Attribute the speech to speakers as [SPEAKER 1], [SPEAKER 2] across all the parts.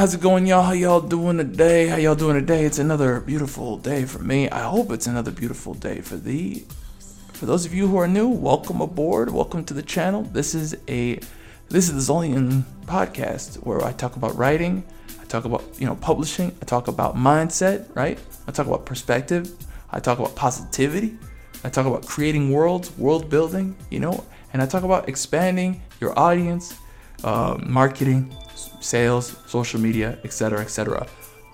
[SPEAKER 1] how's it going, y'all? How y'all doing today? How y'all doing today? It's another beautiful day for me. I hope it's another beautiful day for thee. For those of you who are new, welcome aboard. Welcome to the channel. This is a this is the Zolyin podcast where I talk about writing, I talk about you know publishing, I talk about mindset, right? I talk about perspective, I talk about positivity, I talk about creating worlds, world building, you know, and I talk about expanding your audience, uh, marketing, sales, social media, etc., etc.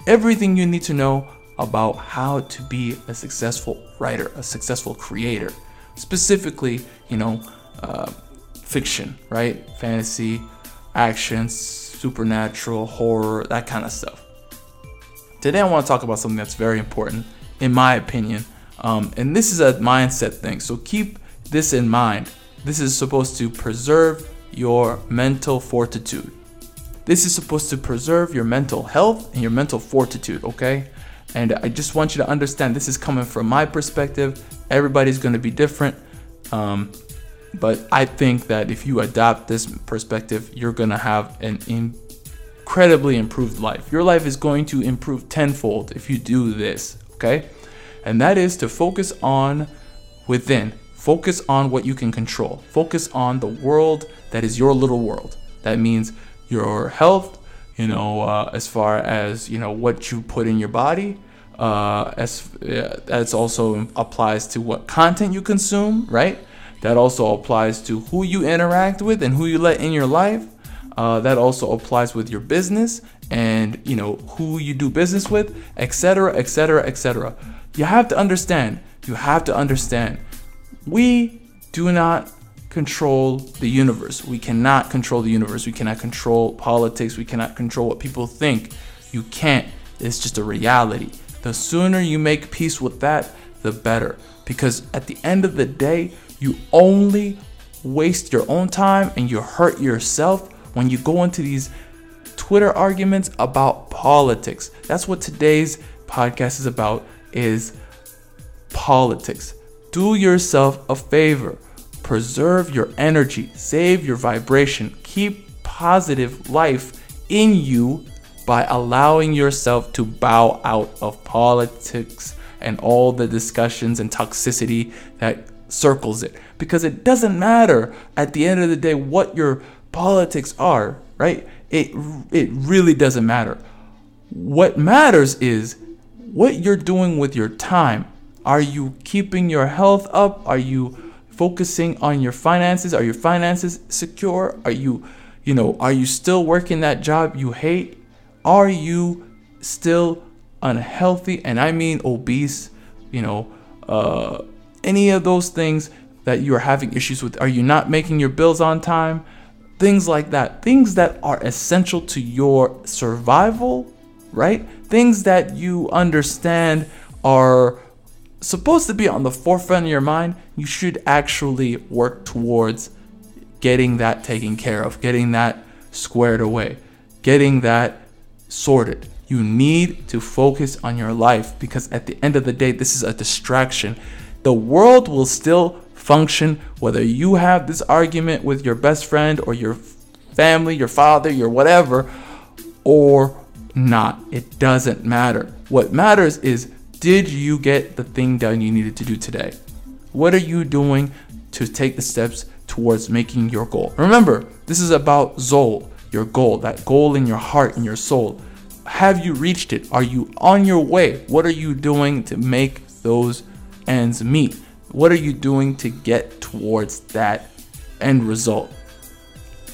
[SPEAKER 1] Everything you need to know about how to be a successful writer, a successful creator. Specifically, you know, uh, fiction, right? Fantasy, action, supernatural, horror, that kind of stuff. Today, I want to talk about something that's very important, in my opinion. Um, and this is a mindset thing. So keep this in mind. This is supposed to preserve your mental fortitude. This is supposed to preserve your mental health and your mental fortitude, okay? And I just want you to understand this is coming from my perspective. Everybody's to be different. Um, but I think that if you adopt this perspective, you're to have an incredibly improved life. Your life is going to improve tenfold if you do this, okay? And that is to focus on within. Focus on what you can control. Focus on the world that is your little world. That means your health, you know, uh, as far as, you know, what you put in your body, uh, as uh, that's also applies to what content you consume, right? That also applies to who you interact with and who you let in your life. Uh, that also applies with your business and you know who you do business with, etc., etc., etc. You have to understand. You have to understand. We do not control the universe. We cannot control the universe. We cannot control politics. We cannot control what people think. You can't. It's just a reality. The sooner you make peace with that, the better. Because at the end of the day, you only waste your own time and you hurt yourself when you go into these Twitter arguments about politics. That's what today's podcast is about is politics. Do yourself a favor. Preserve your energy, save your vibration, keep positive life in you by allowing yourself to bow out of politics and all the discussions and toxicity that circles it because it doesn't matter at the end of the day what your politics are, right? It it really doesn't matter. What matters is what you're doing with your time. Are you keeping your health up? Are you focusing on your finances? Are your finances secure? Are you, you know, are you still working that job you hate? Are you still unhealthy? And I mean obese, you know, uh any of those things that you are having issues with? Are you not making your bills on time? Things like that. Things that are essential to your survival, right? Things that you understand are supposed to be on the forefront of your mind. You should actually work towards getting that taken care of, getting that squared away, getting that sorted. You need to focus on your life because at the end of the day, this is a distraction the world will still function whether you have this argument with your best friend or your family, your father, your whatever, or not. It doesn't matter. What matters is did you get the thing done you needed to do today? What are you doing to take the steps towards making your goal? Remember, this is about Zol, your goal, that goal in your heart and your soul. Have you reached it? Are you on your way? What are you doing to make those ends meet? What are you doing to get towards that end result?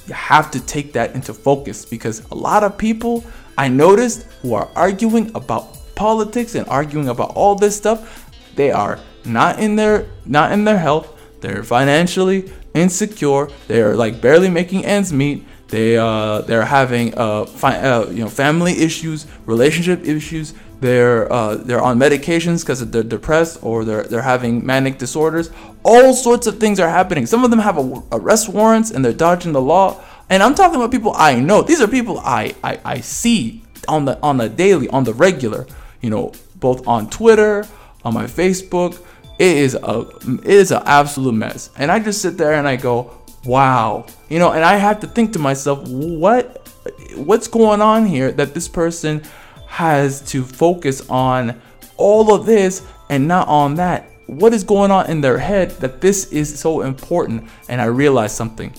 [SPEAKER 1] You have to take that into focus because a lot of people I noticed who are arguing about politics and arguing about all this stuff, they are not in their not in their health. They're financially insecure. They're like barely making ends meet. They uh they're having uh, fi- uh you know family issues, relationship issues, they're uh, they're on medications because they're depressed or they're they're having manic disorders. All sorts of things are happening. Some of them have a, arrest warrants and they're dodging the law. And I'm talking about people I know. These are people I, I I see on the on the daily, on the regular. You know, both on Twitter, on my Facebook. It is a it is an absolute mess. And I just sit there and I go, wow. You know, and I have to think to myself, what what's going on here that this person has to focus on all of this and not on that? What is going on in their head that this is so important? And I realized something.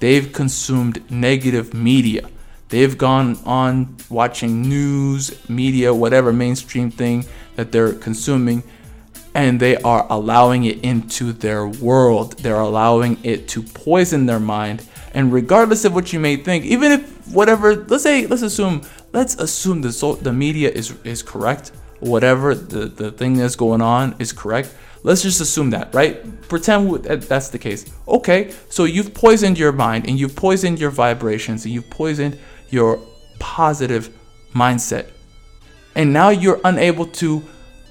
[SPEAKER 1] They've consumed negative media. They've gone on watching news, media, whatever mainstream thing that they're consuming, and they are allowing it into their world. They're allowing it to poison their mind. And regardless of what you may think, even if whatever, let's say, let's assume, let's assume the the media is is correct, whatever the the thing that's going on is correct. Let's just assume that, right? Pretend that's the case. Okay, so you've poisoned your mind and you've poisoned your vibrations and you've poisoned your positive mindset. And now you're unable to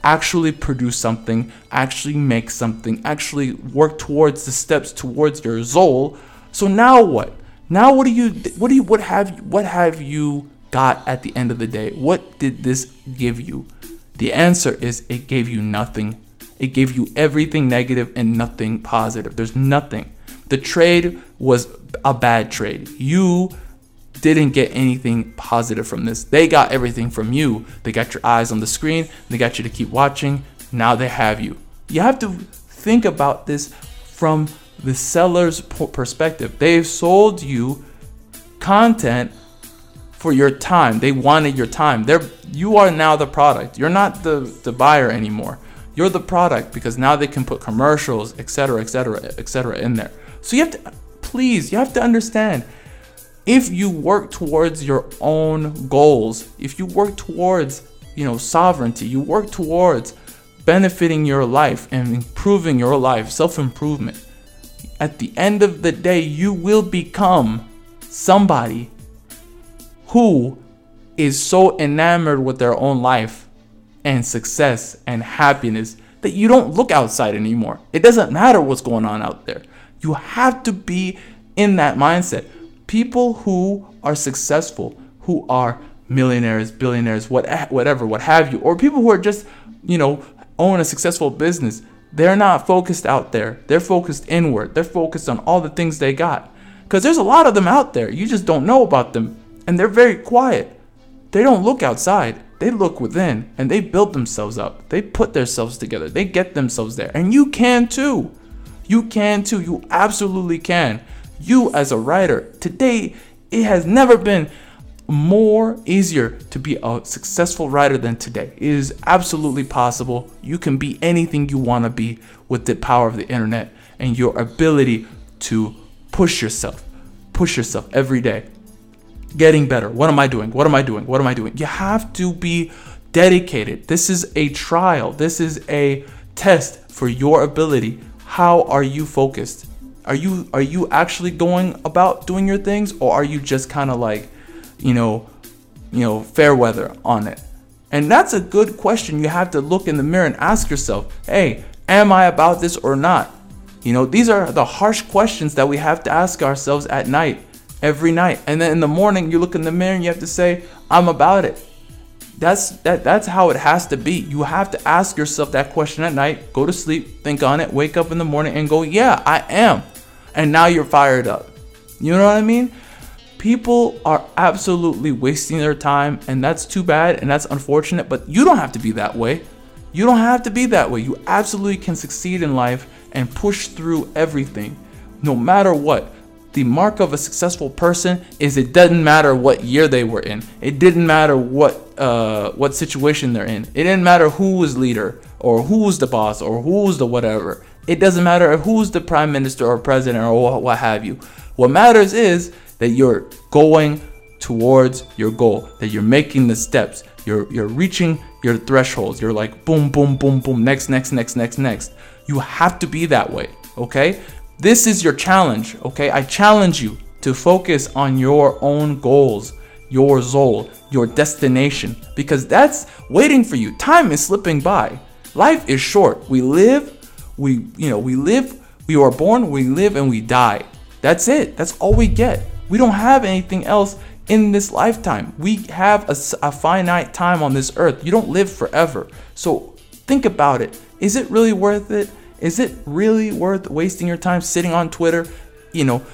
[SPEAKER 1] actually produce something, actually make something, actually work towards the steps towards your soul. So now what? Now what do you what do you what have what have you got at the end of the day? What did this give you? The answer is it gave you nothing. It gave you everything negative and nothing positive. There's nothing. The trade was a bad trade. You didn't get anything positive from this. They got everything from you. They got your eyes on the screen, they got you to keep watching. Now they have you. You have to think about this from the seller's perspective. They've sold you content for your time. They wanted your time. They're you are now the product. You're not the the buyer anymore. You're the product because now they can put commercials, etc., etc., etc. in there. So you have to please, you have to understand if you work towards your own goals, if you work towards, you know, sovereignty, you work towards benefiting your life and improving your life, self-improvement. At the end of the day, you will become somebody who is so enamored with their own life and success and happiness that you don't look outside anymore. It doesn't matter what's going on out there. You have to be in that mindset people who are successful, who are millionaires, billionaires, what, whatever, what have you, or people who are just, you know, own a successful business, they're not focused out there. They're focused inward. They're focused on all the things they got. Because there's a lot of them out there. You just don't know about them. And they're very quiet. They don't look outside. They look within and they build themselves up. They put themselves together. They get themselves there. And you can too. You can too. You absolutely can you as a writer. Today, it has never been more easier to be a successful writer than today. It is absolutely possible. You can be anything you want to be with the power of the internet and your ability to push yourself. Push yourself every day. Getting better. What am I doing? What am I doing? What am I doing? You have to be dedicated. This is a trial. This is a test for your ability. How are you focused? Are you are you actually going about doing your things or are you just kind of like, you know, you know, fair weather on it? And that's a good question. You have to look in the mirror and ask yourself, "Hey, am I about this or not?" You know, these are the harsh questions that we have to ask ourselves at night, every night. And then in the morning, you look in the mirror and you have to say, "I'm about it." That's that that's how it has to be. You have to ask yourself that question at night, go to sleep, think on it, wake up in the morning and go, "Yeah, I am." And now you're fired up. You know what I mean? People are absolutely wasting their time, and that's too bad and that's unfortunate, but you don't have to be that way. You don't have to be that way. You absolutely can succeed in life and push through everything, no matter what. The mark of a successful person is it doesn't matter what year they were in. It didn't matter what uh, what situation they're in. It didn't matter who was leader or who was the boss or who was the whatever. It doesn't matter who's the prime minister or president or what have you. What matters is that you're going towards your goal, that you're making the steps, you're you're reaching your thresholds. You're like boom, boom, boom, boom, next, next, next, next, next. You have to be that way, okay? This is your challenge, okay? I challenge you to focus on your own goals, your soul, your destination, because that's waiting for you. Time is slipping by. Life is short. We live we, you know, we live, we are born, we live, and we die. That's it. That's all we get. We don't have anything else in this lifetime. We have a, a finite time on this earth. You don't live forever. So think about it. Is it really worth it? Is it really worth wasting your time sitting on Twitter, you know,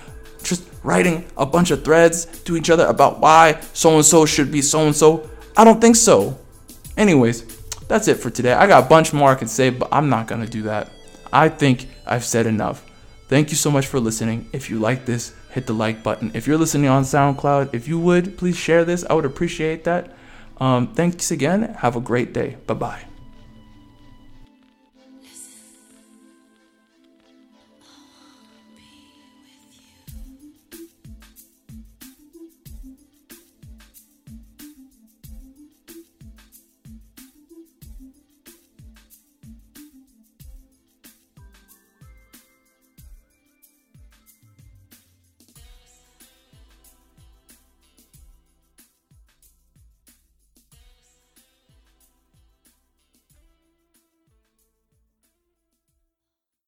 [SPEAKER 1] just writing a bunch of threads to each other about why so and so should be so and so. I don't think so. Anyways, that's it for today. I got a bunch more I could say, but I'm not gonna do that. I think I've said enough. Thank you so much for listening. If you like this, hit the like button. If you're listening on SoundCloud, if you would, please share this. I would appreciate that. Um, thanks again. Have a great day. Bye bye.